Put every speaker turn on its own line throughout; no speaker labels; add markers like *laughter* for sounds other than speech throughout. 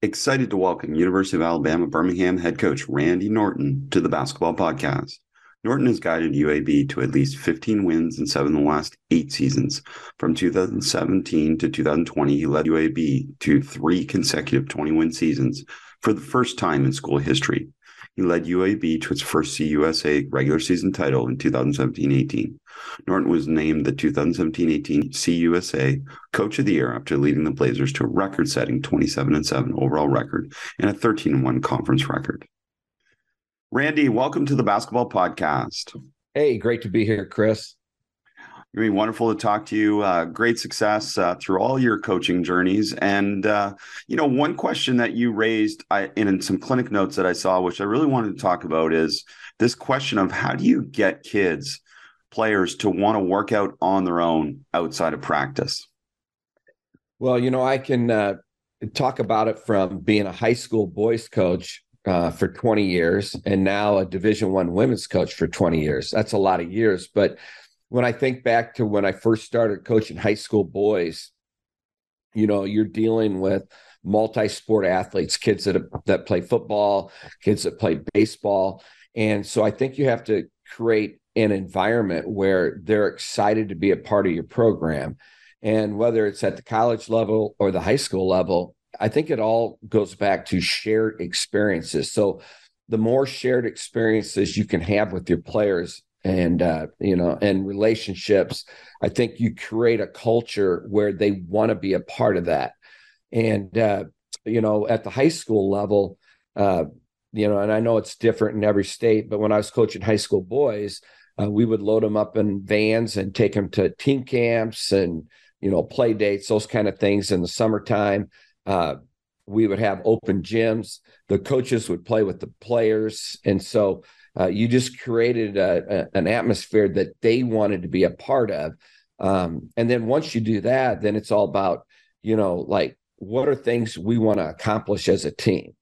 Excited to welcome University of Alabama Birmingham head coach Randy Norton to the Basketball Podcast. Norton has guided UAB to at least 15 wins in seven of the last eight seasons. From 2017 to 2020, he led UAB to three consecutive 20 win seasons for the first time in school history. He led UAB to its first CUSA regular season title in 2017 18. Norton was named the 2017 18 CUSA Coach of the Year after leading the Blazers to a record setting 27 7 overall record and a 13 1 conference record. Randy, welcome to the Basketball Podcast.
Hey, great to be here, Chris.
It's been wonderful to talk to you. Uh, great success uh, through all your coaching journeys. And, uh, you know, one question that you raised I, in, in some clinic notes that I saw, which I really wanted to talk about, is this question of how do you get kids, players, to want to work out on their own outside of practice?
Well, you know, I can uh, talk about it from being a high school boys coach uh, for 20 years and now a division one women's coach for 20 years that's a lot of years but when i think back to when i first started coaching high school boys you know you're dealing with multi-sport athletes kids that that play football kids that play baseball and so i think you have to create an environment where they're excited to be a part of your program and whether it's at the college level or the high school level I think it all goes back to shared experiences. So the more shared experiences you can have with your players and uh, you know and relationships, I think you create a culture where they want to be a part of that. And uh, you know, at the high school level, uh, you know, and I know it's different in every state, but when I was coaching high school boys, uh, we would load them up in vans and take them to team camps and you know play dates, those kind of things in the summertime uh, we would have open gyms. The coaches would play with the players, and so uh, you just created a, a, an atmosphere that they wanted to be a part of. Um, and then once you do that, then it's all about you know like what are things we want to accomplish as a team.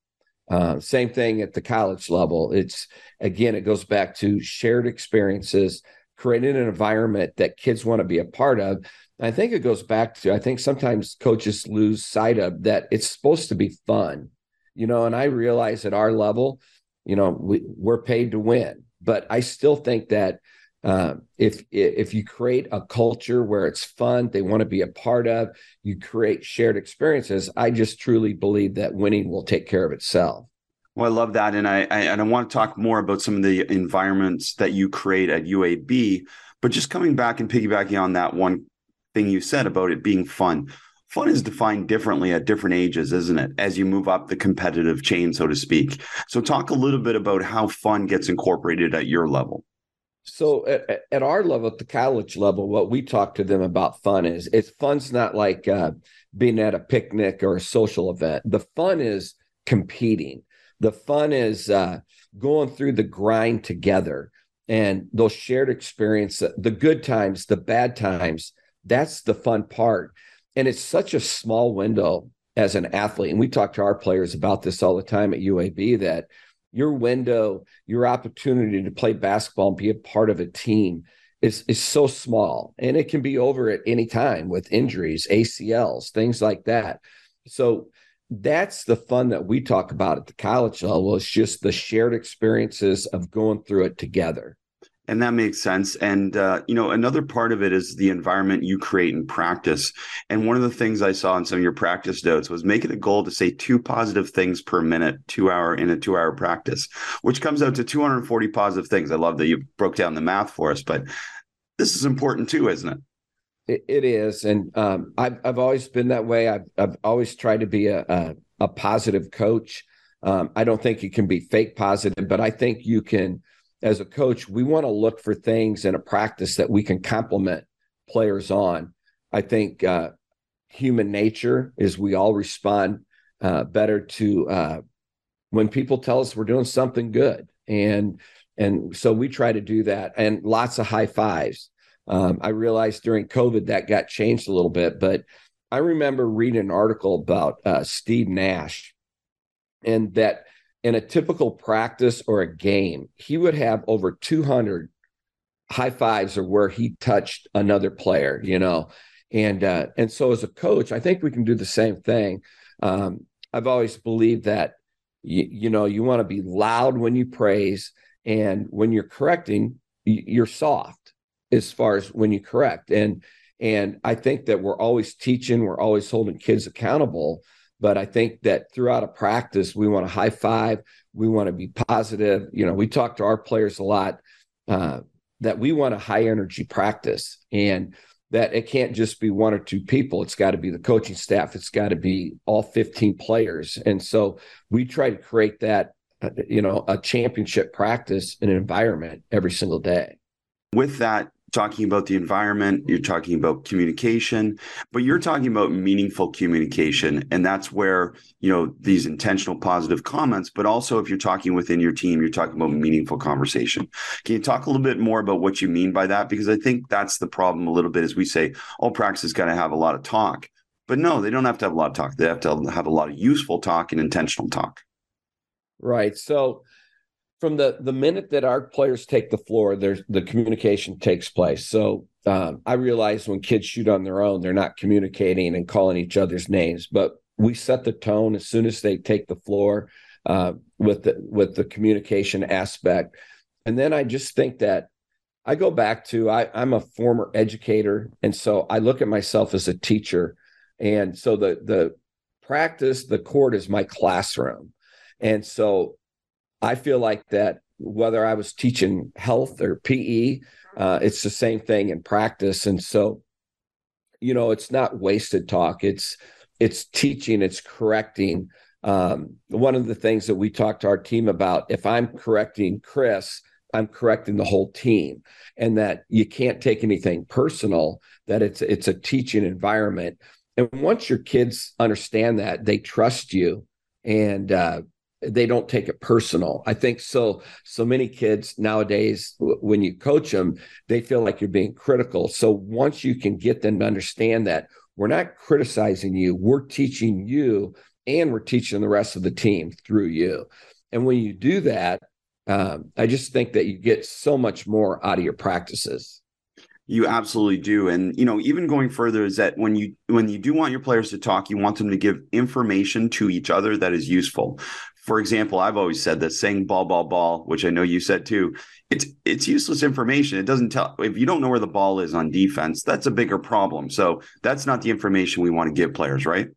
Uh, same thing at the college level. It's again, it goes back to shared experiences, creating an environment that kids want to be a part of I think it goes back to I think sometimes coaches lose sight of that it's supposed to be fun, you know. And I realize at our level, you know, we, we're paid to win, but I still think that uh, if if you create a culture where it's fun, they want to be a part of, you create shared experiences. I just truly believe that winning will take care of itself.
Well, I love that, and I, I and I want to talk more about some of the environments that you create at UAB. But just coming back and piggybacking on that one thing you said about it being fun. Fun is defined differently at different ages, isn't it? As you move up the competitive chain, so to speak. So, talk a little bit about how fun gets incorporated at your level.
So, at, at our level, at the college level, what we talk to them about fun is it's fun's not like uh, being at a picnic or a social event. The fun is competing. The fun is uh, going through the grind together and those shared experiences, the good times, the bad times that's the fun part. And it's such a small window as an athlete. And we talk to our players about this all the time at UAB that your window, your opportunity to play basketball and be a part of a team is, is so small. And it can be over at any time with injuries, ACLs, things like that. So that's the fun that we talk about at the college level. It's just the shared experiences of going through it together.
And that makes sense. And, uh, you know, another part of it is the environment you create in practice. And one of the things I saw in some of your practice notes was make it a goal to say two positive things per minute, two hour in a two hour practice, which comes out to 240 positive things. I love that you broke down the math for us, but this is important too, isn't it?
It, it is. And um, I've, I've always been that way. I've, I've always tried to be a, a, a positive coach. Um, I don't think you can be fake positive, but I think you can as a coach, we want to look for things in a practice that we can compliment players on. I think uh, human nature is we all respond uh, better to uh, when people tell us we're doing something good and and so we try to do that and lots of high fives um, i realized during covid that got changed a little bit but i remember reading an article about uh, steve nash and that in a typical practice or a game he would have over 200 high fives or where he touched another player you know? And uh, and so as a coach i think we can do the same thing. Um, i've always believed that you, you know you want to be loud when you praise and when you're correcting you're soft as far as when you correct. And and i think that we're always teaching we're always holding kids accountable but i think that throughout a practice we want to high five we want to be positive you know we talk to our players a lot uh, that we want a high energy practice and that it can't just be one or two people. It's got to be the coaching staff. It's got to be all 15 players. And so we try to create that, uh, you know, a championship practice and environment every single day.
With that, talking about the environment, you're mm-hmm. talking about communication, but you're talking about meaningful communication. And that's where, you know, these intentional positive comments, but also if you're talking within your team, you're talking about meaningful conversation. Can you talk a little bit more about what you mean by that? Because I think that's the problem a little bit as we say, all practice is going to have a lot of talk. But no, they don't have to have a lot of talk. They have to have a lot of useful talk and intentional talk.
Right. So from the the minute that our players take the floor, there's the communication takes place. So um, I realize when kids shoot on their own, they're not communicating and calling each other's names, but we set the tone as soon as they take the floor uh, with the with the communication aspect. And then I just think that I go back to I, I'm a former educator, and so I look at myself as a teacher, and so the the practice, the court is my classroom, and so I feel like that whether I was teaching health or PE, uh, it's the same thing in practice. And so, you know, it's not wasted talk. It's it's teaching. It's correcting. Um, one of the things that we talk to our team about, if I'm correcting Chris, I'm correcting the whole team, and that you can't take anything personal. That it's it's a teaching environment. And once your kids understand that, they trust you, and uh, they don't take it personal. I think so. So many kids nowadays, when you coach them, they feel like you're being critical. So once you can get them to understand that we're not criticizing you, we're teaching you, and we're teaching the rest of the team through you. And when you do that, um, I just think that you get so much more out of your practices.
You absolutely do. And you know, even going further is that when you when you do want your players to talk, you want them to give information to each other that is useful for example, I've always said that saying ball, ball, ball, which I know you said too, it's it's useless information. It doesn't tell if you don't know where the ball is on defense, that's a bigger problem. So that's not the information we want to give players, right?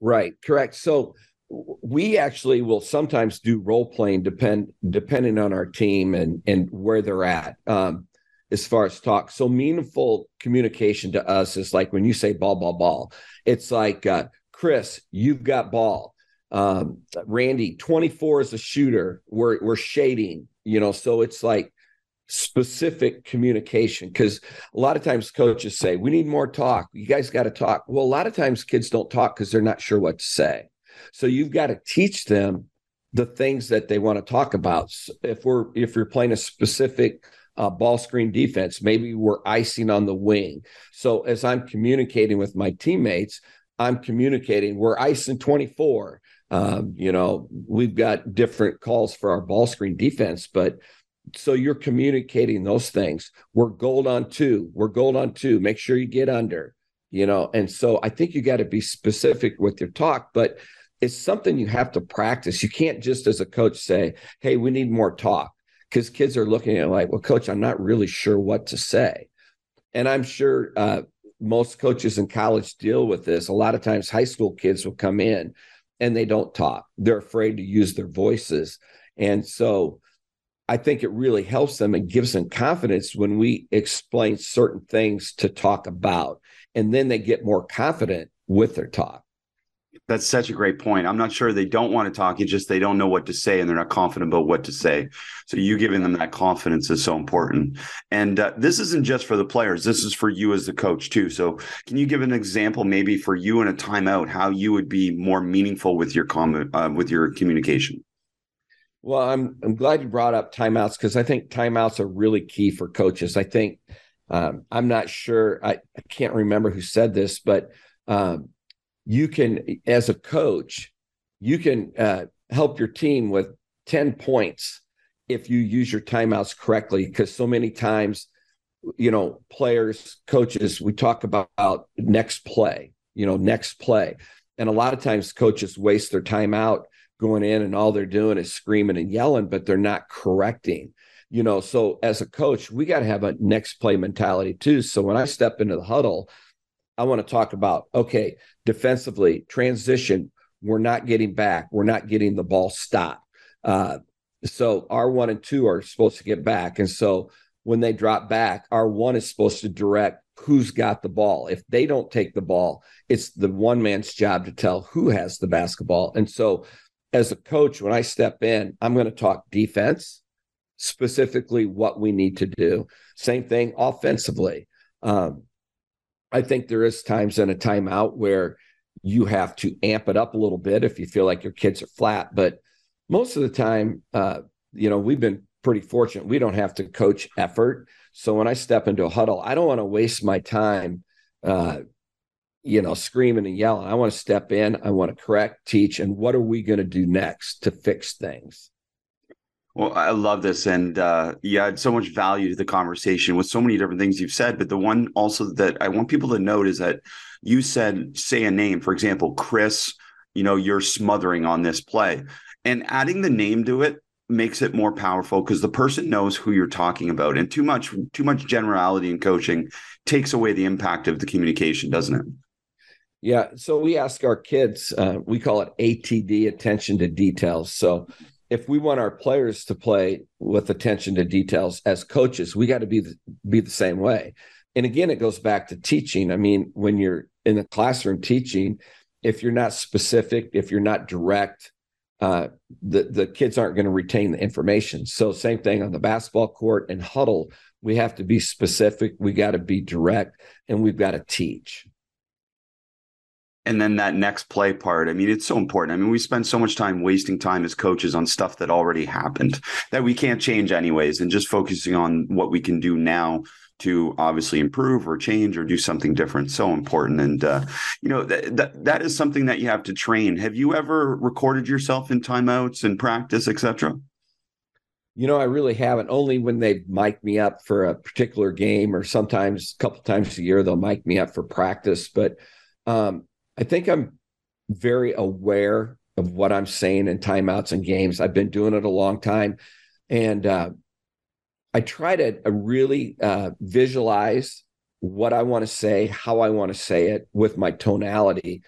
Right, correct. So we actually will sometimes do role playing depend depending on our team and and where they're at. Um, as far as talk. So meaningful communication to us is like when you say ball, ball, ball. It's like uh, Chris, you've got ball um, Randy, 24 is a shooter. We're we're shading, you know, so it's like specific communication because a lot of times coaches say we need more talk. You guys got to talk. Well a lot of times kids don't talk because they're not sure what to say. So you've got to teach them the things that they want to talk about. If we're if you're playing a specific uh, ball screen defense maybe we're icing on the wing. So as i'm communicating with my teammates i'm communicating we're icing 24 um, you know, we've got different calls for our ball screen defense, but so you're communicating those things. We're gold on two. We're gold on two. Make sure you get under, you know. And so I think you got to be specific with your talk, but it's something you have to practice. You can't just as a coach say, hey, we need more talk because kids are looking at like, well, coach, I'm not really sure what to say. And I'm sure uh, most coaches in college deal with this. A lot of times, high school kids will come in and they don't talk. They're afraid to use their voices. And so I think it really helps them and gives them confidence when we explain certain things to talk about. And then they get more confident with their talk.
That's such a great point. I'm not sure they don't want to talk. It's just they don't know what to say and they're not confident about what to say. So you giving them that confidence is so important. And uh, this isn't just for the players. This is for you as the coach too. So can you give an example, maybe for you in a timeout, how you would be more meaningful with your comment uh, with your communication?
Well, I'm I'm glad you brought up timeouts because I think timeouts are really key for coaches. I think um, I'm not sure. I, I can't remember who said this, but um, you can, as a coach, you can uh, help your team with 10 points if you use your timeouts correctly. Because so many times, you know, players, coaches, we talk about, next play, you know, next play. And a lot of times coaches waste their time out going in and all they're doing is screaming and yelling, but they're not correcting. You know, so as a coach, we got to have a next play mentality too. So when I step into the huddle, I want to talk about okay, defensively, transition, we're not getting back. We're not getting the ball stopped. Uh, so our one and two are supposed to get back. And so when they drop back, our one is supposed to direct who's got the ball. If they don't take the ball, it's the one man's job to tell who has the basketball. And so as a coach, when I step in, I'm going to talk defense, specifically what we need to do. Same thing offensively. Um, I think there is times in a timeout where you have to amp it up a little bit if you feel like your kids are flat. But most of the time, uh, you know, we've been pretty fortunate. We don't have to coach effort. So when I step into a huddle, I don't want to waste my time, uh, you know, screaming and yelling. I want to step in. I want to correct, teach, and what are we going to do next to fix things?
Well, I love this, and uh, you add so much value to the conversation with so many different things you've said. But the one also that I want people to note is that you said, say a name, for example, Chris. You know, you're smothering on this play, and adding the name to it makes it more powerful because the person knows who you're talking about. And too much, too much generality in coaching takes away the impact of the communication, doesn't it?
Yeah. So we ask our kids, uh, we call it ATD, attention to details. So if we want our players to play with attention to details as coaches, we got to be the, be the same way. And again, it goes back to teaching. I mean, when you're in the classroom teaching, if you're not specific, if you're not direct, uh, the the kids aren't going to retain the information. So same thing on the basketball court and huddle. We have to be specific. We got to be direct, and we've got to teach
and then that next play part i mean it's so important. I mean we spend so much time wasting time as coaches on stuff that already happened that we can't change anyways. And just focusing on what we can do now to obviously improve or change or do something different so important. And uh, you know that, that that is something that you have to train. Have you ever recorded yourself in timeouts and practice etc
you know, I really haven't. Only when they mic me up for a particular game, or sometimes a couple times a year they'll mic me up for practice. But um, I think I'm very aware of what I'm saying in timeouts and games. I've been doing it a long time. And uh, I try to uh, really uh, visualize what I want to say, how I want to say it with my tonality,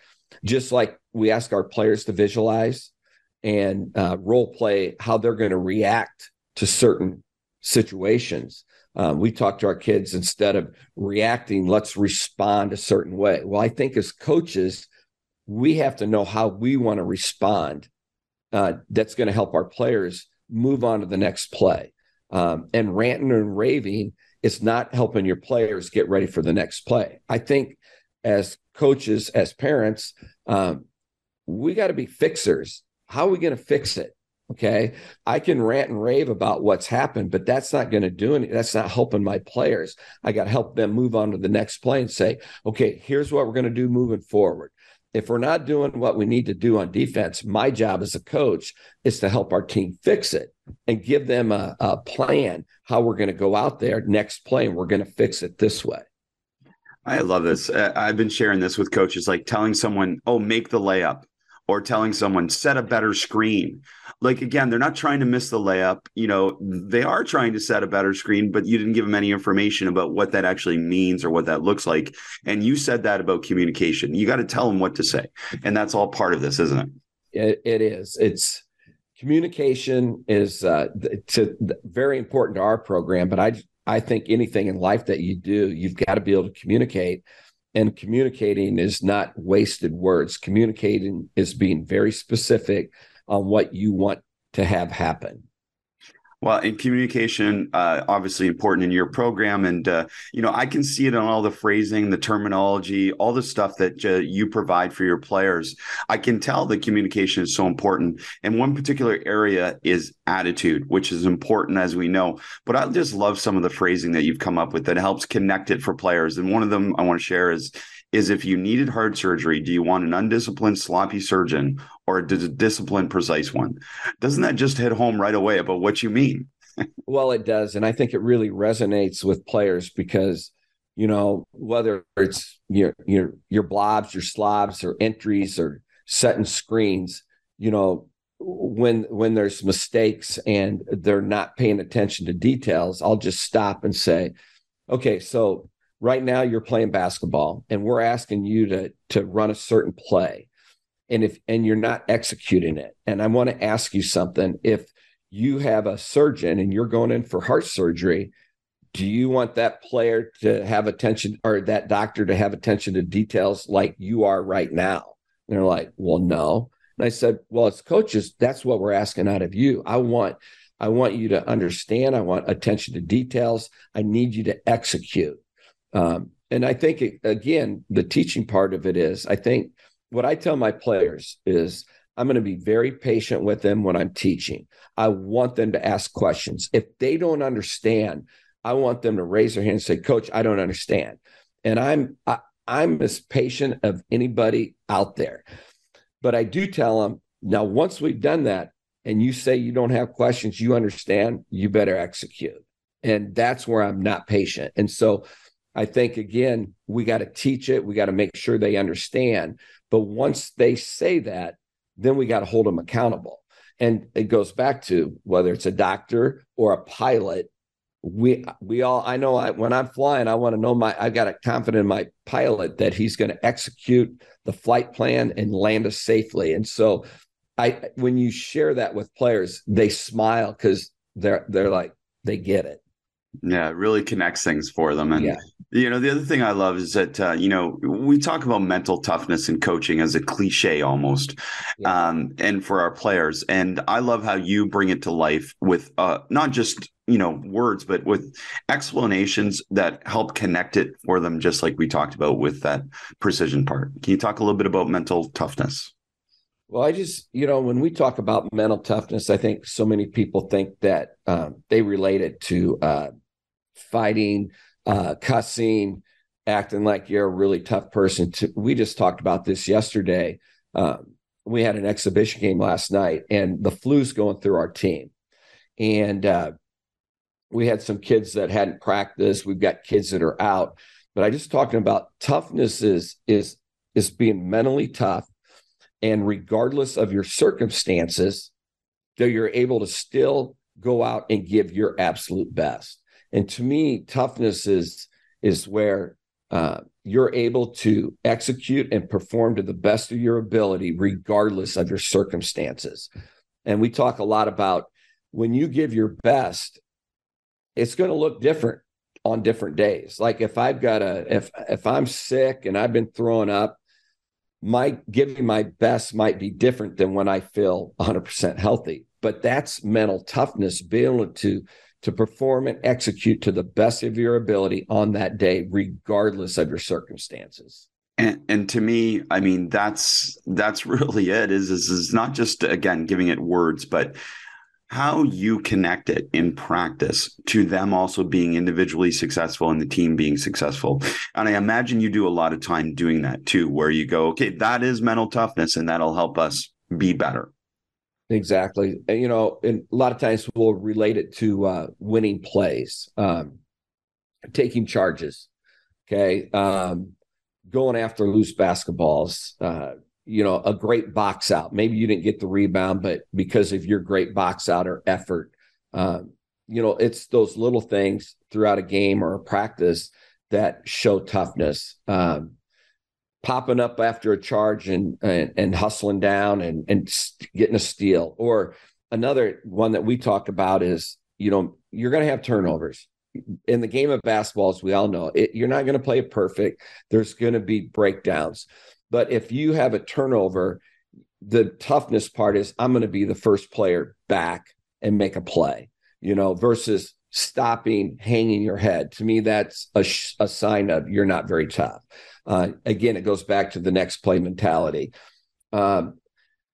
just like we ask our players to visualize and uh, role play how they're going to react to certain situations. Um, we talk to our kids instead of reacting, let's respond a certain way. Well, I think as coaches, we have to know how we want to respond. Uh, that's going to help our players move on to the next play. Um, and ranting and raving is not helping your players get ready for the next play. I think as coaches, as parents, um, we got to be fixers. How are we going to fix it? Okay. I can rant and rave about what's happened, but that's not going to do anything. That's not helping my players. I got to help them move on to the next play and say, okay, here's what we're going to do moving forward. If we're not doing what we need to do on defense, my job as a coach is to help our team fix it and give them a, a plan how we're going to go out there next play and we're going to fix it this way.
I love this. Uh, I've been sharing this with coaches, like telling someone, oh, make the layup or telling someone set a better screen. Like again they're not trying to miss the layup you know they are trying to set a better screen but you didn't give them any information about what that actually means or what that looks like. And you said that about communication. You got to tell them what to say and that's all part of this isn't
it? It, it is. It's communication is uh, to, very important to our program but i i think anything in life that you do you've got to be able to communicate and communicating is not wasted words. Communicating is being very specific on what you want to have happen.
Well, in communication, uh, obviously important in your program, and uh, you know I can see it on all the phrasing, the terminology, all the stuff that uh, you provide for your players. I can tell that communication is so important, and one particular area is attitude, which is important as we know. But I just love some of the phrasing that you've come up with that helps connect it for players. And one of them I want to share is is if you needed heart surgery, do you want an undisciplined, sloppy surgeon or a disciplined, precise one? Doesn't that just hit home right away about what you mean? *laughs*
well, it does. And I think it really resonates with players because, you know, whether it's your your your blobs, your slobs, or entries or setting screens, you know, when when there's mistakes and they're not paying attention to details, I'll just stop and say, okay, so right now you're playing basketball and we're asking you to to run a certain play and if and you're not executing it. And i want to ask you something. If you have a surgeon and you're going in for heart surgery do you want that player to have attention or that doctor to have attention to details like you are right now? And they're like well no. And i said well as coaches that's what we're asking out of you. I want i want you to understand. I want attention to details. I need you to execute. Um, and I think, again, the teaching part of it is I think what I tell my players is I'm going to be very patient with them when I'm teaching. I want them to ask questions. If they don't understand, I want them to raise their hand and say, Coach, I don't understand. And I'm, I, I'm as patient of anybody out there. But I do tell them now, once we've done that, and you say you don't have questions, you understand, you better execute. And that's where I'm not patient. And so I think again, we got to teach it. We got to make sure they understand. But once they say that, then we got to hold them accountable. And it goes back to whether it's a doctor or a pilot. We we all I know I, when I'm flying, I want to know my I've got a confident in my pilot that he's going to execute the flight plan and land us safely. And so I when you share that with players, they smile because they're they're like they get it.
Yeah, it really connects things for them. And, yeah. you know, the other thing I love is that, uh, you know, we talk about mental toughness in coaching as a cliche almost, yeah. um, and for our players. And I love how you bring it to life with uh, not just, you know, words, but with explanations that help connect it for them, just like we talked about with that precision part. Can you talk a little bit about mental toughness?
Well, I just, you know, when we talk about mental toughness, I think so many people think that um, they relate it to uh, fighting, uh, cussing, acting like you're a really tough person. To, we just talked about this yesterday. Um, we had an exhibition game last night, and the flu's going through our team, and uh, we had some kids that hadn't practiced. We've got kids that are out, but I just talking about toughness is is is being mentally tough, and regardless of your circumstances, that you're able to still go out and give your absolute best. And to me, toughness is is where uh, you're able to execute and perform to the best of your ability, regardless of your circumstances. And we talk a lot about when you give your best, it's going to look different on different days. Like if I've got a if if I'm sick and I've been throwing up, my giving my best might be different than when I feel 100% healthy. But that's mental toughness, being able to to perform and execute to the best of your ability on that day, regardless of your circumstances.
And, and to me, I mean, that's that's really it. Is is is not just again giving it words, but how you connect it in practice to them also being individually successful and the team being successful. And I imagine you do a lot of time doing that too, where you go, okay, that is mental toughness, and that'll help us be better.
Exactly. And, you know, and a lot of times we'll relate it to uh, winning plays, um, taking charges, okay, um, going after loose basketballs, uh, you know, a great box out. Maybe you didn't get the rebound, but because of your great box out or effort, um, you know, it's those little things throughout a game or a practice that show toughness. Um, popping up after a charge and and, and hustling down and and getting a steal. Or another one that we talk about is you know you're going to have turnovers. in the game of basketball, as we all know, it, you're not going to play it perfect. There's going to be breakdowns. But if you have a turnover, the toughness part is I'm going to be the first player back and make a play, you know, versus stopping, hanging your head. To me, that's a, sh- a sign of you're not very tough. Uh, again, it goes back to the next play mentality. Um,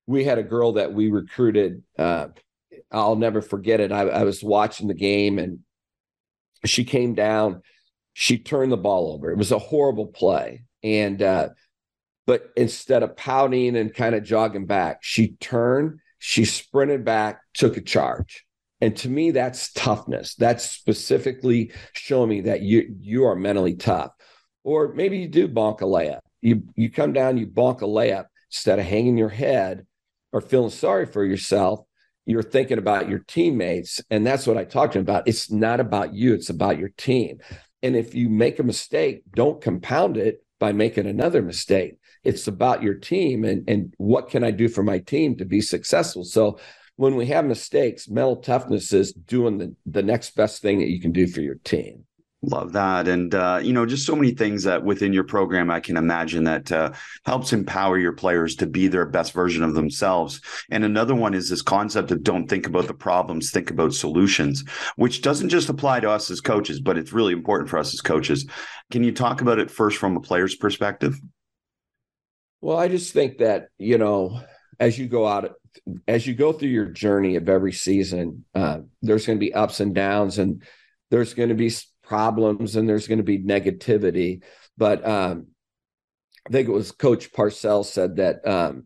we had a girl that we recruited. Uh, I'll never forget it. I, I was watching the game and she came down. She turned the ball over. It was a horrible play. And, uh, but instead of pouting and kind of jogging back, she turned, she sprinted back, took a charge. And to me, that's toughness. That's specifically showing me that you you are mentally tough. Or maybe you do bonk a layup. You you come down, you bonk a layup instead of hanging your head or feeling sorry for yourself. You're thinking about your teammates, and that's what I talked about. It's not about you; it's about your team. And if you make a mistake, don't compound it by making another mistake. It's about your team and and what can I do for my team to be successful. So when we have mistakes, mental toughness is doing the, the next best thing that you can do for your team.
Love that. And, uh, you know, just so many things that within your program, I can imagine that uh, helps empower your players to be their best version of themselves. And another one is this concept of don't think about the problems, think about solutions, which doesn't just apply to us as coaches, but it's really important for us as coaches. Can you talk about it first from a player's perspective?
Well, I just think that, you know, as you go out as you go through your journey of every season, uh, there's going to be ups and downs, and there's going to be problems, and there's going to be negativity. But um, I think it was Coach Parcells said that um,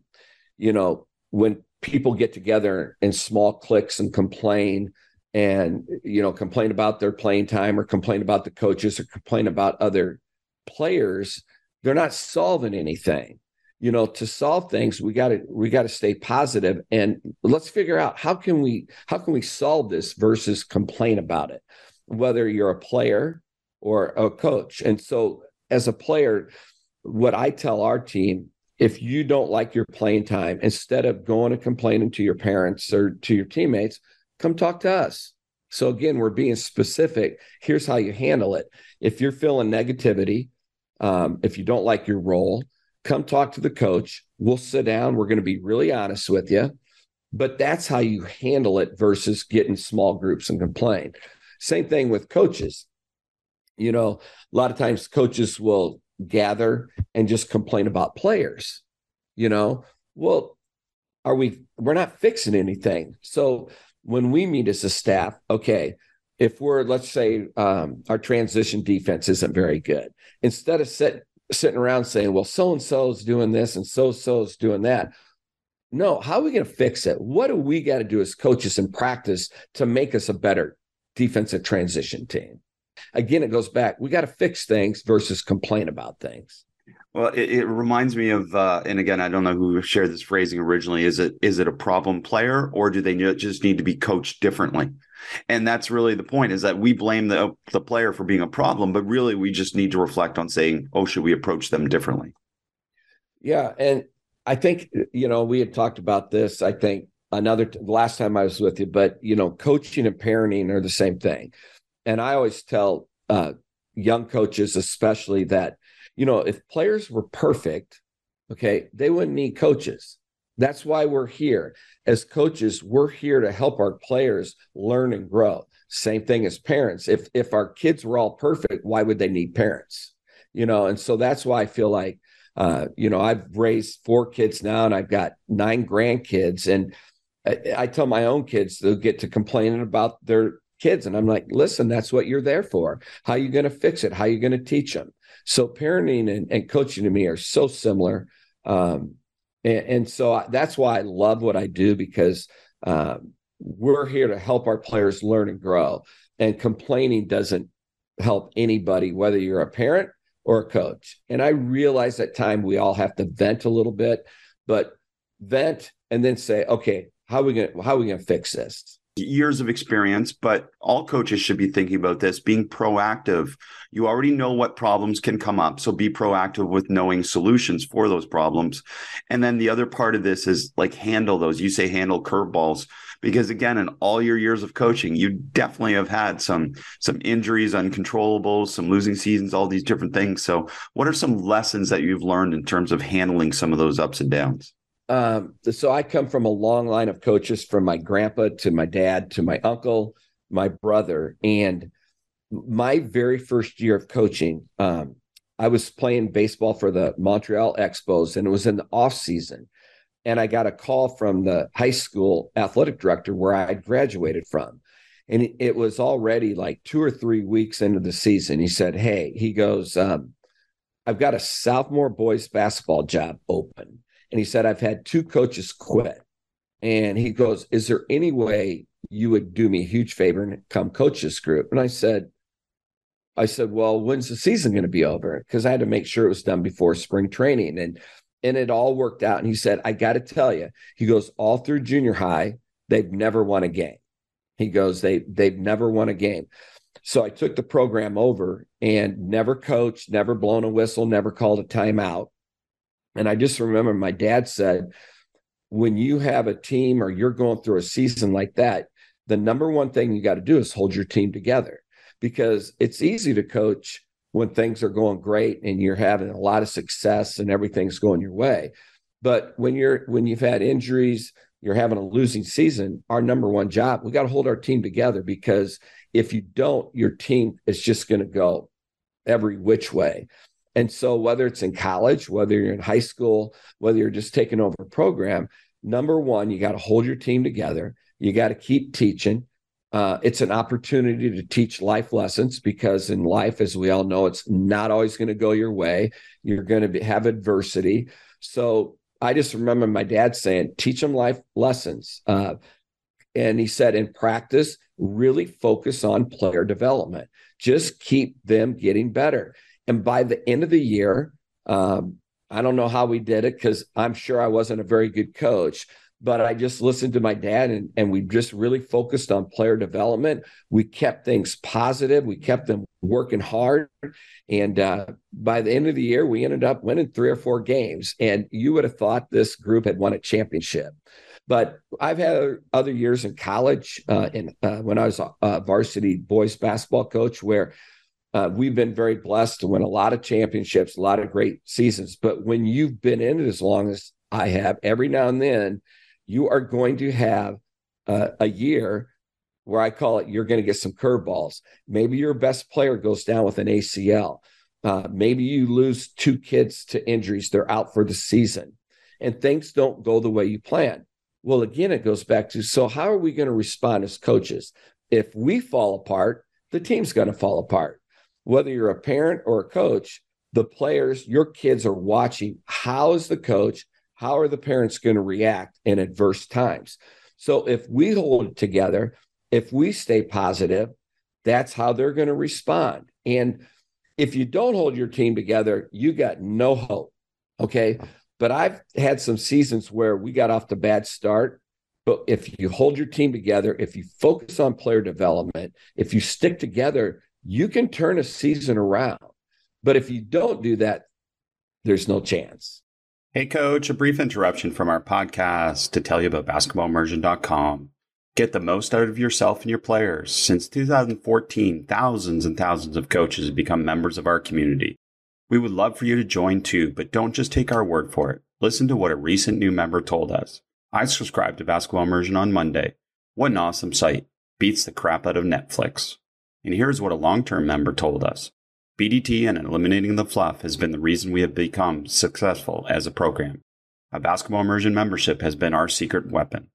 you know when people get together in small cliques and complain and you know complain about their playing time or complain about the coaches or complain about other players they're not solving anything you know to solve things we got to we got to stay positive. And let's figure out how can we how can we solve this versus complain about it whether you're a player or a coach. And so as a player what i tell our team if you don't like your playing time instead of going and complaining to your parents or to your teammates come talk to us. So again we're being specific. Here's how you handle it. If you're feeling negativity um, if you don't like your role come talk to the coach. We'll sit down. We're going to be really honest with you. But that's how you handle it versus getting small groups and complain. Same thing with coaches. You know, a lot of times coaches will gather and just complain about players. You know, well, are we, we're not fixing anything. So when we meet as a staff, okay, if we're, let's say, um, our transition defense isn't very good, instead of sit, sitting around saying, well, so and so is doing this and so so is doing that. No, how are we going to fix it? What do we got to do as coaches in practice to make us a better defensive transition team? Again, it goes back. We got to fix things versus complain about things.
Well, it, it reminds me of, uh, and again, I don't know who shared this phrasing originally. Is it is it a problem player, or do they just need to be coached differently? And that's really the point: is that we blame the the player for being a problem, but really we just need to reflect on saying, "Oh, should we approach them differently?"
Yeah, and I think you know we had talked about this. I think another last time I was with you, but you know, coaching and parenting are the same thing. And I always tell uh, young coaches, especially that you know, if players were perfect, okay, they wouldn't need coaches. That's why we're here. As coaches, we're here to help our players learn and grow. Same thing as parents. If if our kids were all perfect, why would they need parents? You know, and so that's why I feel like uh, you know, I've raised four kids now and I've got nine grandkids. And I, I tell my own kids they'll get to complaining about their kids. And I'm like, listen, that's what you're there for. How are you going to fix it? How you going to teach them? So parenting and, and coaching to me are so similar. Um, and, and, so I, that's why I love what I do because um, we're here to help our players learn and grow. And complaining doesn't help anybody, whether you're a parent or a coach. And I realize at time we all have to vent a little bit, but vent and then say, okay, how are we gonna how are we gonna fix this?
Years of experience, but all coaches should be thinking about this being proactive. You already know what problems can come up. So be proactive with knowing solutions for those problems. And then the other part of this is like handle those. You say handle curveballs because again, in all your years of coaching, you definitely have had some some injuries, uncontrollables, some losing seasons, all these different things. So what are some lessons that you've learned in terms of handling some of those ups and downs?
Um, so I come from a long line of coaches from my grandpa to my dad to my uncle, my brother. And my very first year of coaching, um, I was playing baseball for the Montreal Expos and it was in the off season. And I got a call from the high school athletic director where I graduated from. And it was already like two or three weeks into the season. He said, Hey, he goes, um, I've got a sophomore boys basketball job open and he said, I've had two coaches quit. And he goes, Is there any way you would do me a huge favor and come coach this group? And I said, I said, Well, when's the season going to be over? Because I had to make sure it was done before spring training. And and it all worked out. And he said, I got to tell you, he goes, all through junior high, they've never won a game. He goes, they they've never won a game. So I took the program over and never coached, never blown a whistle, never called a timeout. And I just remember my dad said, when you have a team or you're going through a season like that, the number one thing you got to do is hold your team together because it's easy to coach when things are going great and you're having a lot of success and everything's going your way. But when you're when you've had injuries, you're having a losing season, our number one job, we got to hold our team together because if you don't, your team is just going to go every which way. And so, whether it's in college, whether you're in high school, whether you're just taking over a program, number one, you got to hold your team together. You got to keep teaching. Uh, it's an opportunity to teach life lessons because in life, as we all know, it's not always going to go your way. You're going to have adversity. So I just remember my dad saying, teach them life lessons. Uh, and he said, in practice, really focus on player development. Just keep them getting better. And by the end of the year, um, I don't know how we did it because I'm sure I wasn't a very good coach, but I just listened to my dad and, and we just really focused on player development. We kept things positive, we kept them working hard. And uh, by the end of the year, we ended up winning three or four games. And you would have thought this group had won a championship. But I've had other years in college, uh, in, uh, when I was a varsity boys basketball coach, where uh, we've been very blessed to win a lot of championships, a lot of great seasons. But when you've been in it as long as I have, every now and then you are going to have uh, a year where I call it you're going to get some curveballs. Maybe your best player goes down with an ACL. Uh, maybe you lose two kids to injuries, they're out for the season, and things don't go the way you plan. Well, again, it goes back to so, how are we going to respond as coaches? If we fall apart, the team's going to fall apart whether you're a parent or a coach, the players, your kids are watching how is the coach, how are the parents going to react in adverse times. So if we hold together, if we stay positive, that's how they're going to respond. And if you don't hold your team together, you got no hope. Okay. But I've had some seasons where we got off the bad start. But if you hold your team together, if you focus on player development, if you stick together, you can turn a season around. But if you don't do that, there's no chance.
Hey, coach, a brief interruption from our podcast to tell you about basketballimmersion.com. Get the most out of yourself and your players. Since 2014, thousands and thousands of coaches have become members of our community. We would love for you to join too, but don't just take our word for it. Listen to what a recent new member told us. I subscribed to Basketball Immersion on Monday. What an awesome site. Beats the crap out of Netflix. And here's what a long term member told us BDT and eliminating the fluff has been the reason we have become successful as a program. A basketball immersion membership has been our secret weapon.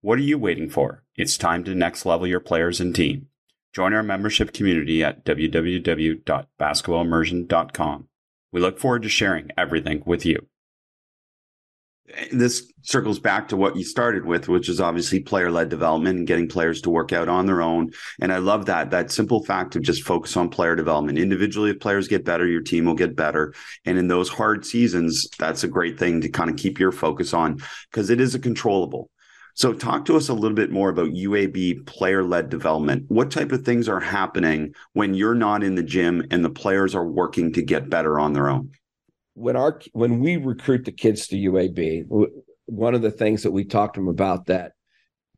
What are you waiting for? It's time to next level your players and team. Join our membership community at www.basketballimmersion.com. We look forward to sharing everything with you
this circles back to what you started with, which is obviously player led development and getting players to work out on their own. And I love that, that simple fact of just focus on player development. Individually, if players get better, your team will get better. And in those hard seasons, that's a great thing to kind of keep your focus on because it is a controllable. So, talk to us a little bit more about UAB player led development. What type of things are happening when you're not in the gym and the players are working to get better on their own?
When our when we recruit the kids to UAB, one of the things that we talked to them about that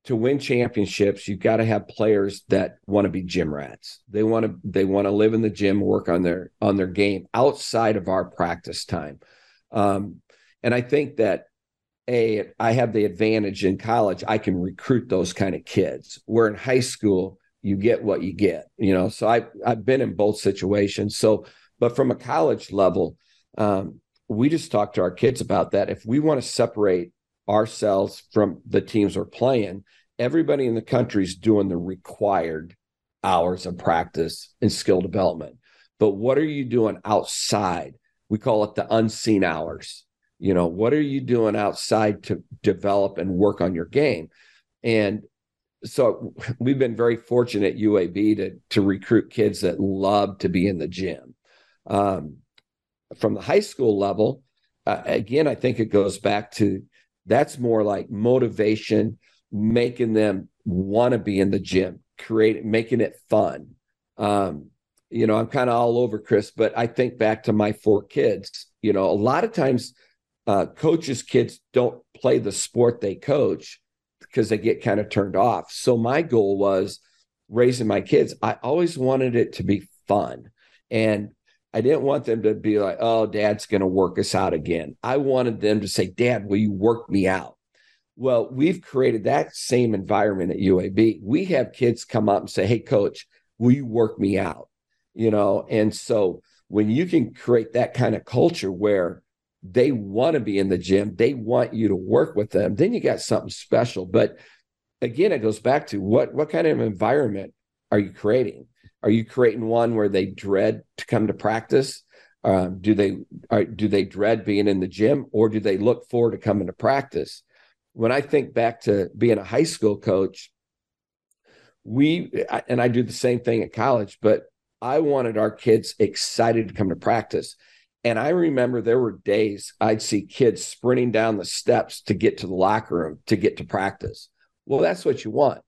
to win championships, you've got to have players that want to be gym rats. They want to they want to live in the gym, work on their on their game outside of our practice time. Um, and I think that a I have the advantage in college. I can recruit those kind of kids. Where in high school, you get what you get. You know, so I I've been in both situations. So, but from a college level, um, we just talk to our kids about that. If we want to separate ourselves from the teams we're playing, everybody in the country is doing the required hours of practice and skill development. But what are you doing outside? We call it the unseen hours. You know, what are you doing outside to develop and work on your game? And so we've been very fortunate at UAB to to recruit kids that love to be in the gym. Um, from the high school level, uh, again, I think it goes back to that's more like motivation, making them want to be in the gym, creating, making it fun. Um, you know, I'm kind of all over Chris, but I think back to my four kids. You know, a lot of times, uh, coaches' kids don't play the sport they coach because they get kind of turned off. So my goal was raising my kids. I always wanted it to be fun, and I didn't want them to be like, oh, dad's going to work us out again. I wanted them to say, Dad, will you work me out? Well, we've created that same environment at UAB. We have kids come up and say, hey, coach, will you work me out? You know, and so when you can create that kind of culture where they want to be in the gym, they want you to work with them, then you got something special. But again, it goes back to what what kind of environment are you creating? Are you creating one where they dread to come to practice? Um, do they are, do they dread being in the gym, or do they look forward to coming to practice? When I think back to being a high school coach, we and I do the same thing at college, but I wanted our kids excited to come to practice. And I remember there were days I'd see kids sprinting down the steps to get to the locker room to get to practice. Well, that's what you want.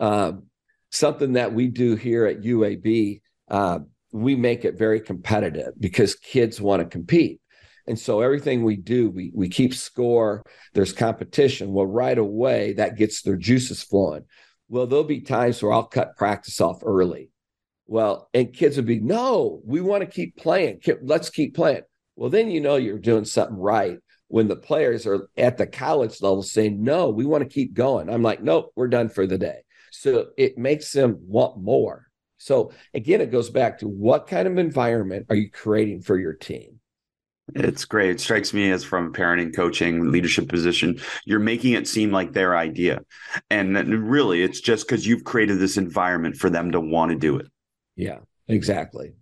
Um, something that we do here at UAB, uh, we make it very competitive because kids want to compete. And so everything we do, we we keep score. There's competition. Well, right away that gets their juices flowing. Well, there'll be times where I'll cut practice off early. Well, and kids would be, no, we want to keep playing. Let's keep playing. Well, then you know you're doing something right when the players are at the college level saying, no, we want to keep going. I'm like, nope, we're done for the day. So it makes them want more. So again, it goes back to what kind of environment are you creating for your team?
It's great. It strikes me as from parenting, coaching, leadership position, you're making it seem like their idea. And really, it's just because you've created this environment for them to want to do it.
Yeah, exactly.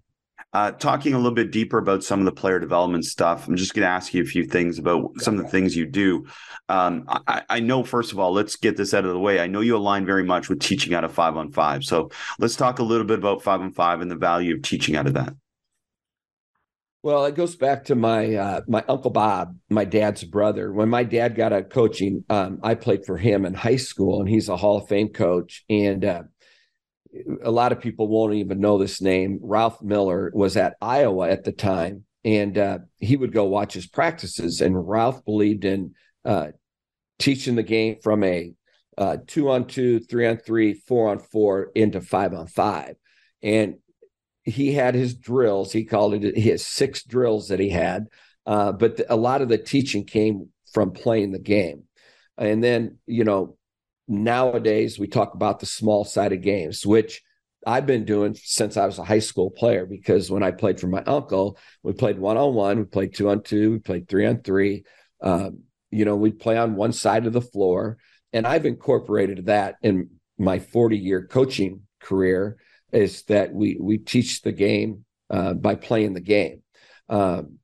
Uh, talking a little bit deeper about some of the player development stuff, I'm just going to ask you a few things about some of the things you do. Um, I, I, know, first of all, let's get this out of the way. I know you align very much with teaching out of five on five. So let's talk a little bit about five on five and the value of teaching out of that.
Well, it goes back to my uh, my uncle Bob, my dad's brother. When my dad got out coaching, um, I played for him in high school, and he's a Hall of Fame coach. And uh, a lot of people won't even know this name. Ralph Miller was at Iowa at the time, and uh, he would go watch his practices. And Ralph believed in uh, teaching the game from a uh, two on two, three on three, four on four into five on five. And he had his drills. He called it his six drills that he had. Uh, but the, a lot of the teaching came from playing the game. And then, you know, nowadays we talk about the small sided games, which I've been doing since I was a high school player because when I played for my uncle, we played one on one, we played two on two, we played three on three. Um, you know, we'd play on one side of the floor. And I've incorporated that in my 40 year coaching career is that we we teach the game uh, by playing the game. Um,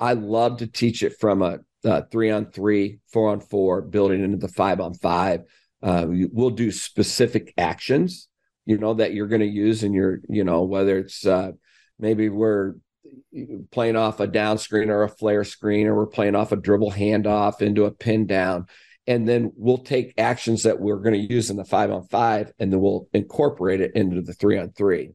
I love to teach it from a, a, three on three, four on four, building into the five on five. Uh, we'll do specific actions, you know, that you're going to use in your, you know, whether it's uh, maybe we're playing off a down screen or a flare screen, or we're playing off a dribble handoff into a pin down. and then we'll take actions that we're going to use in the five on five, and then we'll incorporate it into the three on three.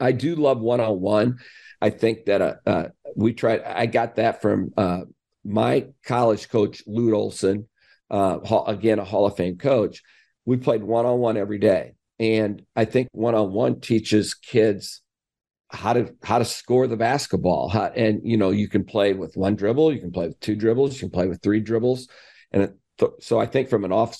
I do love one on one. I think that uh, uh, we tried. I got that from uh, my college coach, Lute Olson, uh, again a Hall of Fame coach. We played one on one every day, and I think one on one teaches kids how to how to score the basketball. How, and you know, you can play with one dribble, you can play with two dribbles, you can play with three dribbles, and th- so I think from an off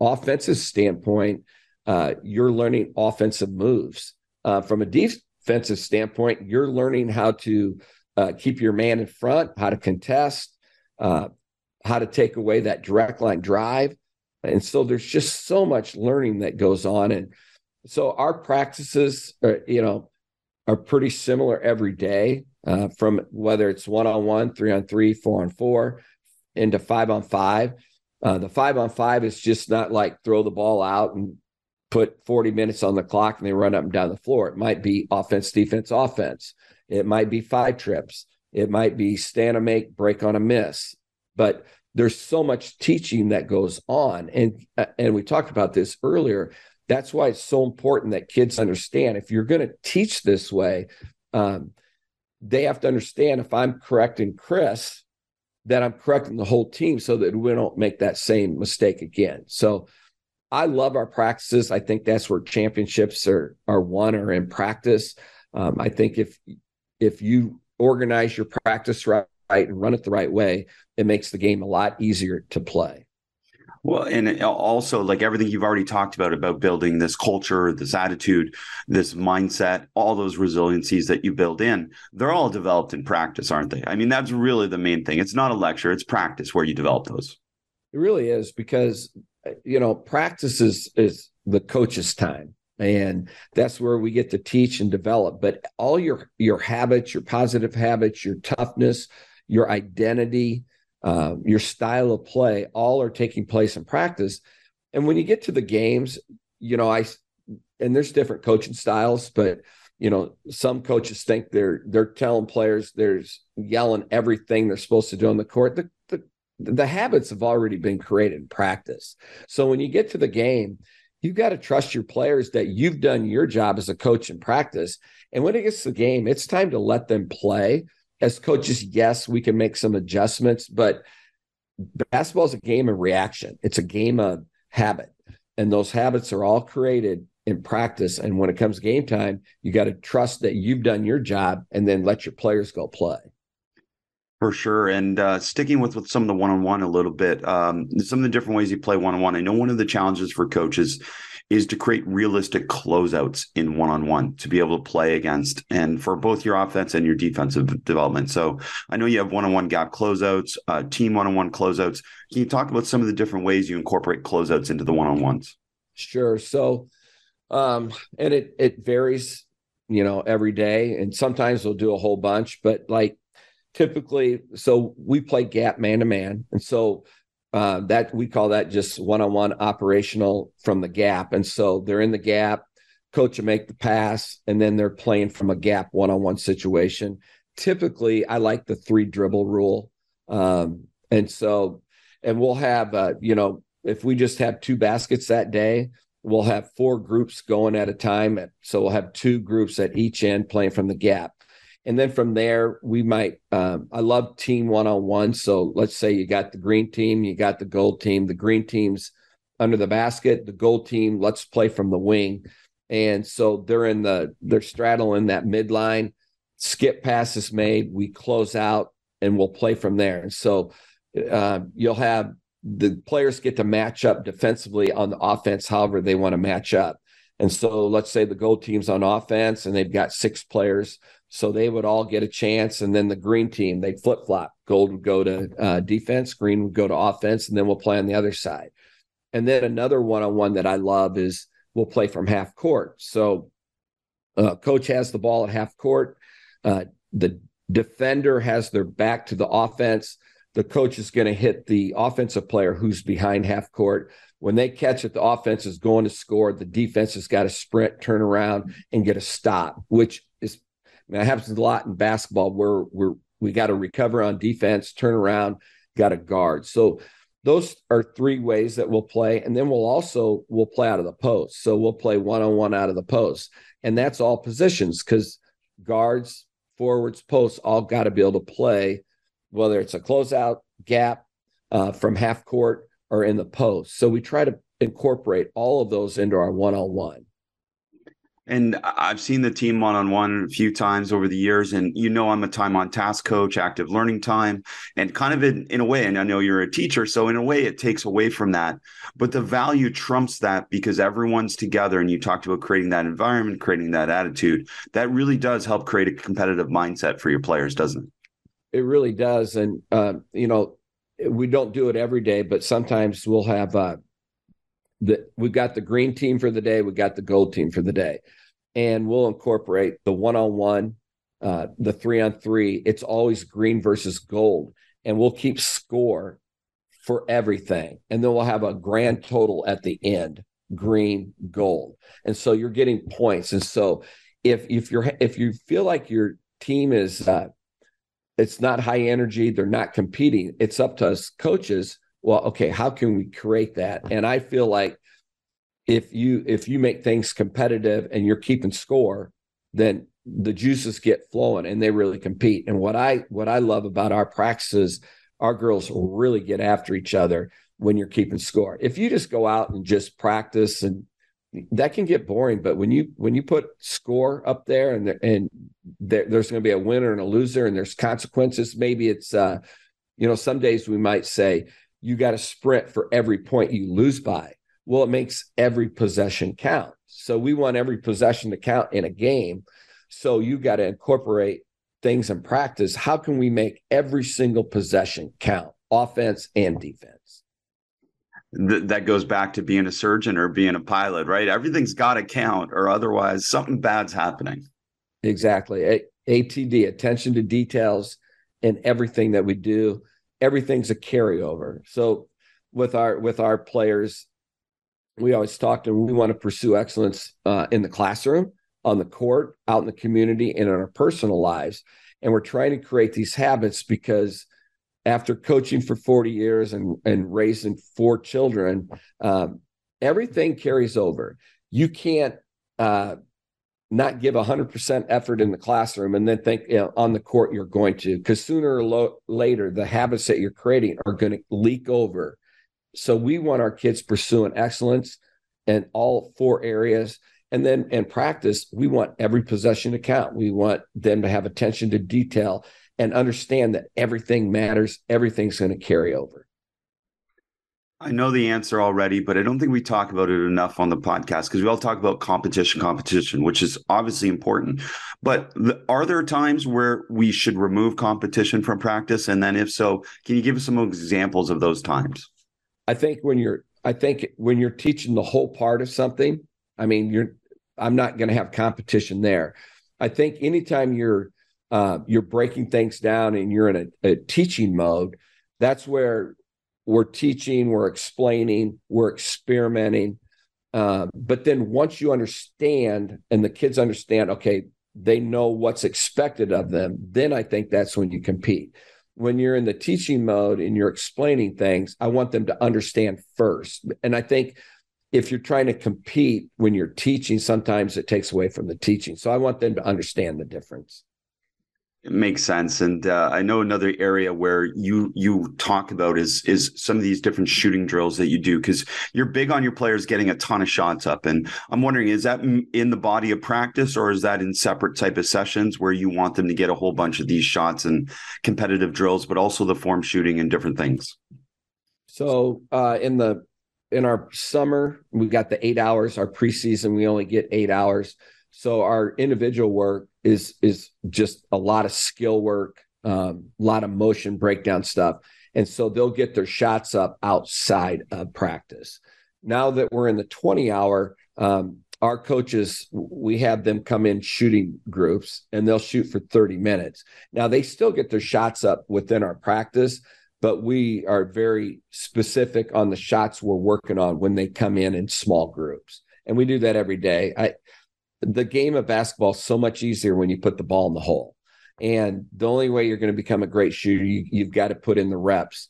offensive standpoint, uh, you're learning offensive moves. Uh, from a defensive standpoint, you're learning how to uh, keep your man in front, how to contest, uh, how to take away that direct line drive. And so there's just so much learning that goes on. And so our practices, are, you know, are pretty similar every day uh, from whether it's one on one, three on three, four on four, into five on five. Uh, the five on five is just not like throw the ball out and put 40 minutes on the clock and they run up and down the floor. It might be offense, defense, offense. It might be five trips. It might be stand a make, break on a miss. But there's so much teaching that goes on. And uh, and we talked about this earlier. That's why it's so important that kids understand if you're going to teach this way, um, they have to understand if I'm correcting Chris, that I'm correcting the whole team so that we don't make that same mistake again. So I love our practices. I think that's where championships are are won or in practice. Um, I think if if you organize your practice right and run it the right way, it makes the game a lot easier to play.
Well, and also like everything you've already talked about about building this culture, this attitude, this mindset, all those resiliencies that you build in, they're all developed in practice, aren't they? I mean, that's really the main thing. It's not a lecture, it's practice where you develop those.
It really is because uh, you know, practice is is the coach's time and that's where we get to teach and develop but all your your habits your positive habits your toughness your identity uh, your style of play all are taking place in practice. And when you get to the games you know i and there's different coaching styles but you know some coaches think they're they're telling players there's yelling everything they're supposed to do on the court. The, the the habits have already been created in practice. So when you get to the game you've got to trust your players that you've done your job as a coach in practice. And when it gets to the game it's time to let them play as coaches, yes, we can make some adjustments, but basketball is a game of reaction. It's a game of habit. And those habits are all created in practice. And when it comes game time, you got to trust that you've done your job and then let your players go play.
For sure. And uh, sticking with, with some of the one on one a little bit, um, some of the different ways you play one on one. I know one of the challenges for coaches is to create realistic closeouts in one on one to be able to play against and for both your offense and your defensive development. So I know you have one on one gap closeouts, uh, team one on one closeouts. Can you talk about some of the different ways you incorporate closeouts into the one on ones?
Sure. So, um, and it it varies, you know, every day, and sometimes we'll do a whole bunch, but like typically, so we play gap man to man, and so uh, that we call that just one-on-one operational from the gap. And so they're in the gap coach will make the pass and then they're playing from a gap one-on-one situation. Typically i like the three dribble rule. Um, and so and we'll have uh, you know if we just have two baskets that day we'll have four groups going at a time. So we'll have two groups at each end playing from the gap and then from there, we might, um, I love team one on one. So let's say you got the green team, you got the gold team, the green team's under the basket, the gold team, let's play from the wing. And so they're in the, they're straddling that midline. Skip pass is made, we close out and we'll play from there. And so uh, you'll have the players get to match up defensively on the offense, however they want to match up. And so let's say the gold team's on offense and they've got six players so they would all get a chance. And then the green team, they'd flip flop. Gold would go to uh, defense, green would go to offense, and then we'll play on the other side. And then another one on one that I love is we'll play from half court. So uh, coach has the ball at half court. Uh, the defender has their back to the offense. The coach is going to hit the offensive player who's behind half court. When they catch it, the offense is going to score. The defense has got to sprint, turn around, and get a stop, which is I mean, that happens a lot in basketball where we're we got to recover on defense, turn around, got to guard. So those are three ways that we'll play and then we'll also we'll play out of the post so we'll play one-on-one out of the post and that's all positions because guards forwards posts all got to be able to play whether it's a closeout gap uh, from half court or in the post so we try to incorporate all of those into our one-on-one
and I've seen the team one on one a few times over the years. And you know, I'm a time on task coach, active learning time, and kind of in, in a way, and I know you're a teacher. So, in a way, it takes away from that. But the value trumps that because everyone's together and you talked about creating that environment, creating that attitude. That really does help create a competitive mindset for your players, doesn't it?
It really does. And, uh, you know, we don't do it every day, but sometimes we'll have, uh, the, we've got the green team for the day, we got the gold team for the day, and we'll incorporate the one on one, the three on three. It's always green versus gold, and we'll keep score for everything, and then we'll have a grand total at the end, green gold, and so you're getting points. And so if if you're if you feel like your team is uh, it's not high energy, they're not competing. It's up to us coaches well okay how can we create that and i feel like if you if you make things competitive and you're keeping score then the juices get flowing and they really compete and what i what i love about our practices our girls really get after each other when you're keeping score if you just go out and just practice and that can get boring but when you when you put score up there and and there, there's going to be a winner and a loser and there's consequences maybe it's uh you know some days we might say you got to sprint for every point you lose by. Well, it makes every possession count. So we want every possession to count in a game. So you got to incorporate things in practice. How can we make every single possession count, offense and defense?
Th- that goes back to being a surgeon or being a pilot, right? Everything's got to count, or otherwise something bad's happening.
Exactly. A- ATD, attention to details in everything that we do everything's a carryover. So with our with our players, we always talk to we want to pursue excellence uh, in the classroom, on the court, out in the community, and in our personal lives. And we're trying to create these habits because after coaching for 40 years and, and raising four children, um, everything carries over. You can't uh, not give 100% effort in the classroom and then think you know, on the court you're going to because sooner or lo- later the habits that you're creating are going to leak over. So we want our kids pursuing excellence in all four areas. And then in practice we want every possession to count. We want them to have attention to detail and understand that everything matters everything's going to carry over
I know the answer already, but I don't think we talk about it enough on the podcast because we all talk about competition, competition, which is obviously important. But are there times where we should remove competition from practice? And then, if so, can you give us some examples of those times?
I think when you're, I think when you're teaching the whole part of something, I mean, you're, I'm not going to have competition there. I think anytime you're, uh, you're breaking things down and you're in a, a teaching mode, that's where we're teaching, we're explaining, we're experimenting. Uh, but then once you understand and the kids understand, okay, they know what's expected of them, then I think that's when you compete. When you're in the teaching mode and you're explaining things, I want them to understand first. And I think if you're trying to compete when you're teaching, sometimes it takes away from the teaching. So I want them to understand the difference.
It makes sense, and uh, I know another area where you you talk about is is some of these different shooting drills that you do because you're big on your players getting a ton of shots up, and I'm wondering is that in the body of practice or is that in separate type of sessions where you want them to get a whole bunch of these shots and competitive drills, but also the form shooting and different things.
So uh, in the in our summer, we got the eight hours. Our preseason, we only get eight hours. So our individual work is is just a lot of skill work, a um, lot of motion breakdown stuff, and so they'll get their shots up outside of practice. Now that we're in the twenty hour, um, our coaches we have them come in shooting groups, and they'll shoot for thirty minutes. Now they still get their shots up within our practice, but we are very specific on the shots we're working on when they come in in small groups, and we do that every day. I the game of basketball is so much easier when you put the ball in the hole. And the only way you're going to become a great shooter, you, you've got to put in the reps.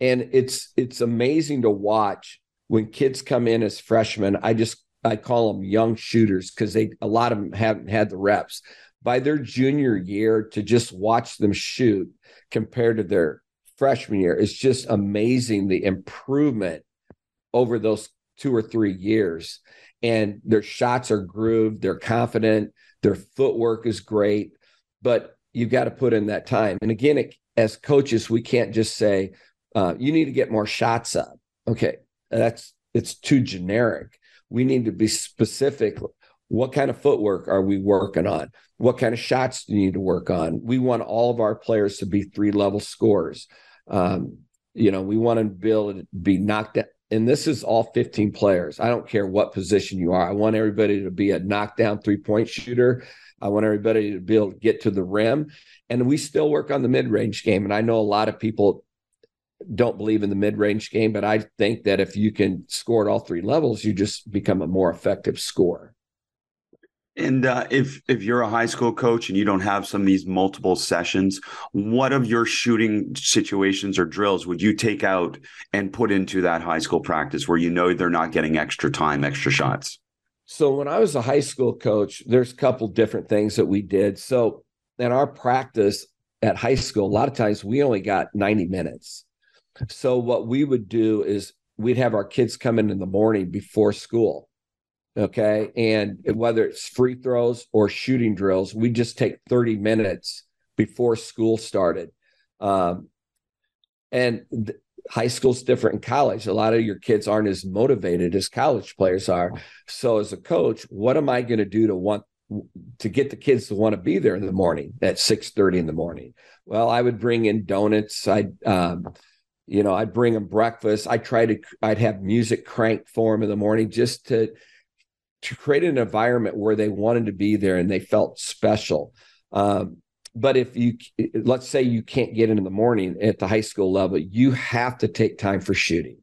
and it's it's amazing to watch when kids come in as freshmen. I just I call them young shooters because they a lot of them haven't had the reps. By their junior year, to just watch them shoot compared to their freshman year is just amazing the improvement over those two or three years. And their shots are grooved, they're confident, their footwork is great, but you've got to put in that time. And again, it, as coaches, we can't just say, uh, you need to get more shots up. Okay, that's it's too generic. We need to be specific. What kind of footwork are we working on? What kind of shots do you need to work on? We want all of our players to be three level scores. Um, you know, we want to be able to be knocked. And this is all 15 players. I don't care what position you are. I want everybody to be a knockdown three point shooter. I want everybody to be able to get to the rim. And we still work on the mid range game. And I know a lot of people don't believe in the mid range game, but I think that if you can score at all three levels, you just become a more effective scorer.
And uh, if if you're a high school coach and you don't have some of these multiple sessions, what of your shooting situations or drills would you take out and put into that high school practice where you know they're not getting extra time, extra shots?
So when I was a high school coach, there's a couple different things that we did. So in our practice at high school, a lot of times we only got 90 minutes. So what we would do is we'd have our kids come in in the morning before school Okay. And whether it's free throws or shooting drills, we just take 30 minutes before school started. Um, and th- high school's different in college. A lot of your kids aren't as motivated as college players are. So as a coach, what am I going to do to want to get the kids to want to be there in the morning at 6 30 in the morning? Well, I would bring in donuts. I'd um, you know, I'd bring them breakfast. I try to I'd have music cranked for them in the morning just to to create an environment where they wanted to be there and they felt special. Um, but if you let's say you can't get in in the morning at the high school level, you have to take time for shooting.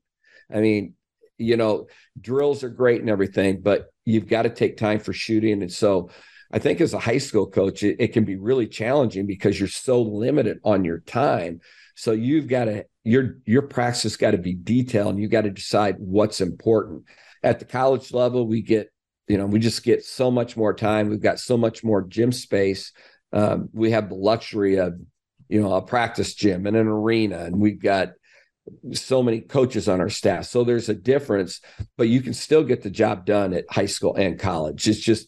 I mean, you know, drills are great and everything, but you've got to take time for shooting. And so I think as a high school coach, it, it can be really challenging because you're so limited on your time. So you've got to your your practice got to be detailed and you got to decide what's important. At the college level, we get you know, we just get so much more time. We've got so much more gym space. Um, we have the luxury of, you know, a practice gym and an arena, and we've got so many coaches on our staff. So there's a difference, but you can still get the job done at high school and college. It's just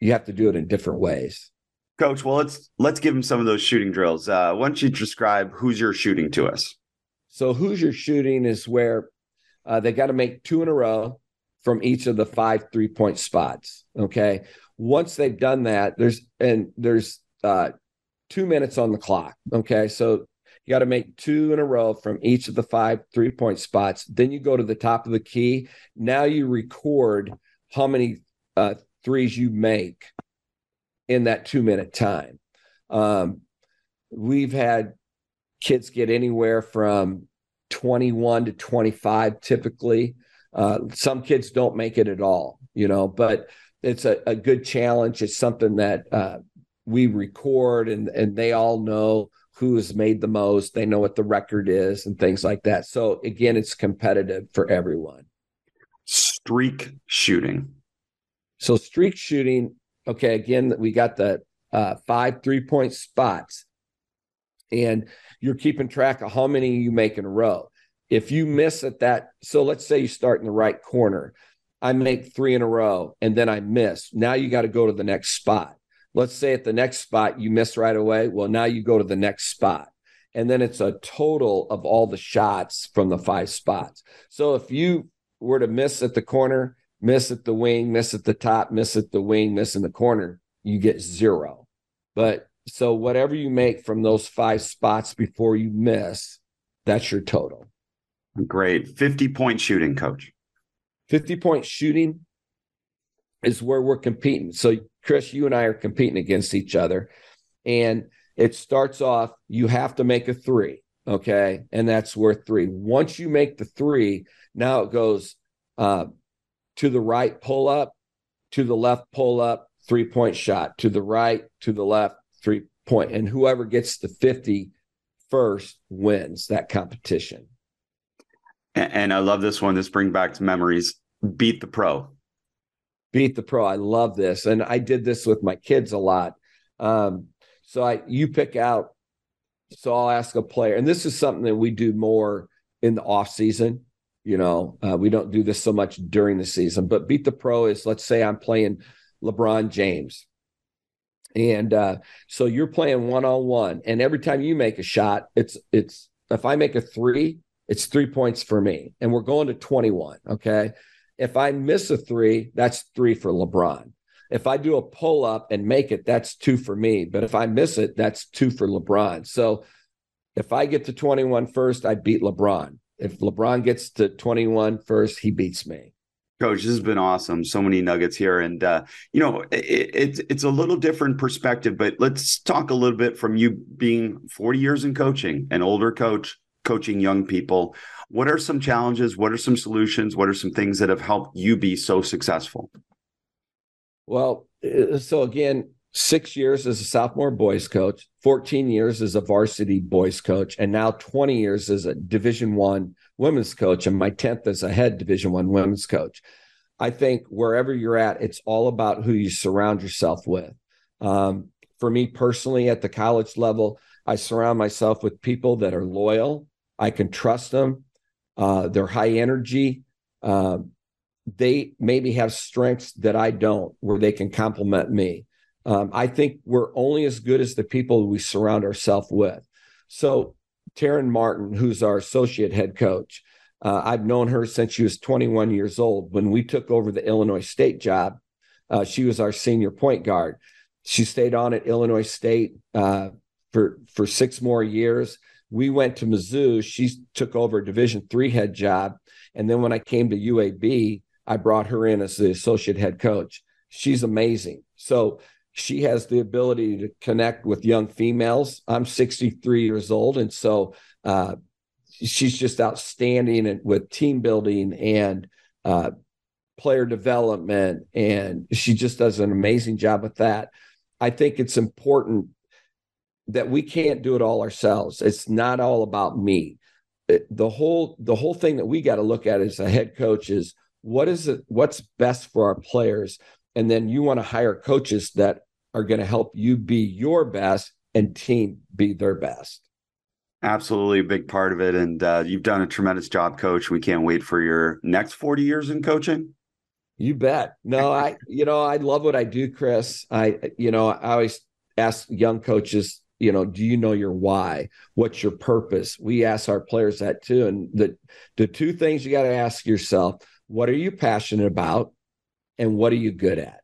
you have to do it in different ways.
Coach, well, let's let's give them some of those shooting drills. Uh, why don't you describe who's your shooting to us?
So who's your shooting is where uh, they got to make two in a row from each of the five three point spots. Okay. Once they've done that, there's and there's uh, two minutes on the clock. Okay. So you got to make two in a row from each of the five three point spots. Then you go to the top of the key. Now you record how many uh, threes you make in that two minute time. Um, we've had kids get anywhere from 21 to 25 typically. Uh, some kids don't make it at all, you know, but it's a, a good challenge. It's something that uh, we record and, and they all know who has made the most. They know what the record is and things like that. So again, it's competitive for everyone.
Streak shooting.
So streak shooting. Okay, again, we got the uh, five three point spots, and you're keeping track of how many you make in a row if you miss at that, so let's say you start in the right corner, I make three in a row and then I miss. Now you got to go to the next spot. Let's say at the next spot you miss right away. Well, now you go to the next spot. And then it's a total of all the shots from the five spots. So if you were to miss at the corner, miss at the wing, miss at the top, miss at the wing, miss in the corner, you get zero. But so whatever you make from those five spots before you miss, that's your total.
Great. 50 point shooting, coach.
50 point shooting is where we're competing. So, Chris, you and I are competing against each other. And it starts off, you have to make a three. Okay. And that's worth three. Once you make the three, now it goes uh, to the right, pull up, to the left, pull up, three point shot, to the right, to the left, three point. And whoever gets the 50 first wins that competition.
And I love this one. This brings back to memories. Beat the pro.
Beat the pro. I love this, and I did this with my kids a lot. Um, so I, you pick out. So I'll ask a player, and this is something that we do more in the off season. You know, uh, we don't do this so much during the season, but beat the pro is let's say I'm playing LeBron James. And uh, so you're playing one on one, and every time you make a shot, it's it's if I make a three, it's three points for me, and we're going to 21. Okay, if I miss a three, that's three for LeBron. If I do a pull up and make it, that's two for me. But if I miss it, that's two for LeBron. So if I get to 21 first, I beat LeBron. If LeBron gets to 21 first, he beats me.
Coach, this has been awesome. So many nuggets here, and uh, you know, it, it's it's a little different perspective. But let's talk a little bit from you being 40 years in coaching, an older coach, coaching young people. What are some challenges? What are some solutions? What are some things that have helped you be so successful?
Well, uh, so again, six years as a sophomore boys coach, 14 years as a varsity boys coach, and now 20 years as a Division One women's coach, and my 10th as a head Division One women's coach. I think wherever you're at, it's all about who you surround yourself with. Um, for me personally, at the college level, I surround myself with people that are loyal. I can trust them. Uh, they're high energy. Uh, they maybe have strengths that I don't, where they can complement me. Um, I think we're only as good as the people we surround ourselves with. So, Taryn Martin, who's our associate head coach, uh, I've known her since she was 21 years old. When we took over the Illinois State job, uh, she was our senior point guard. She stayed on at Illinois State uh, for for six more years. We went to Mizzou. She took over a Division three head job, and then when I came to UAB, I brought her in as the associate head coach. She's amazing. So she has the ability to connect with young females. I'm 63 years old, and so uh, she's just outstanding with team building and uh, player development, and she just does an amazing job with that. I think it's important that we can't do it all ourselves. It's not all about me. It, the whole the whole thing that we got to look at as a head coach is what is it what's best for our players and then you want to hire coaches that are going to help you be your best and team be their best.
Absolutely a big part of it. And uh, you've done a tremendous job, coach. We can't wait for your next 40 years in coaching.
You bet. No, I, you know, I love what I do, Chris. I, you know, I always ask young coaches, you know, do you know your why? What's your purpose? We ask our players that too. And the, the two things you got to ask yourself, what are you passionate about? And what are you good at?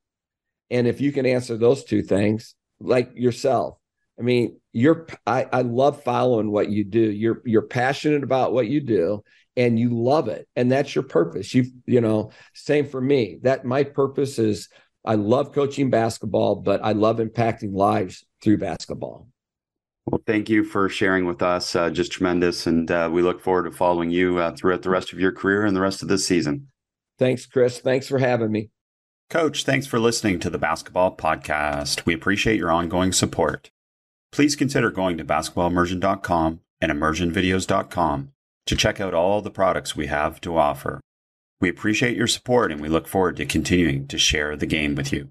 And if you can answer those two things, like yourself, I mean, you're I, I love following what you do. You're you're passionate about what you do and you love it. And that's your purpose. You you know, same for me. That my purpose is I love coaching basketball, but I love impacting lives through basketball.
Well, thank you for sharing with us. Uh, just tremendous. And uh, we look forward to following you uh, throughout the rest of your career and the rest of this season.
Thanks, Chris. Thanks for having me.
Coach, thanks for listening to the Basketball Podcast. We appreciate your ongoing support. Please consider going to basketballimmersion.com and immersionvideos.com to check out all the products we have to offer. We appreciate your support and we look forward to continuing to share the game with you.